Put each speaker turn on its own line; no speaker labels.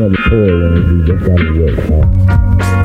kind of poor when we just got to work, huh?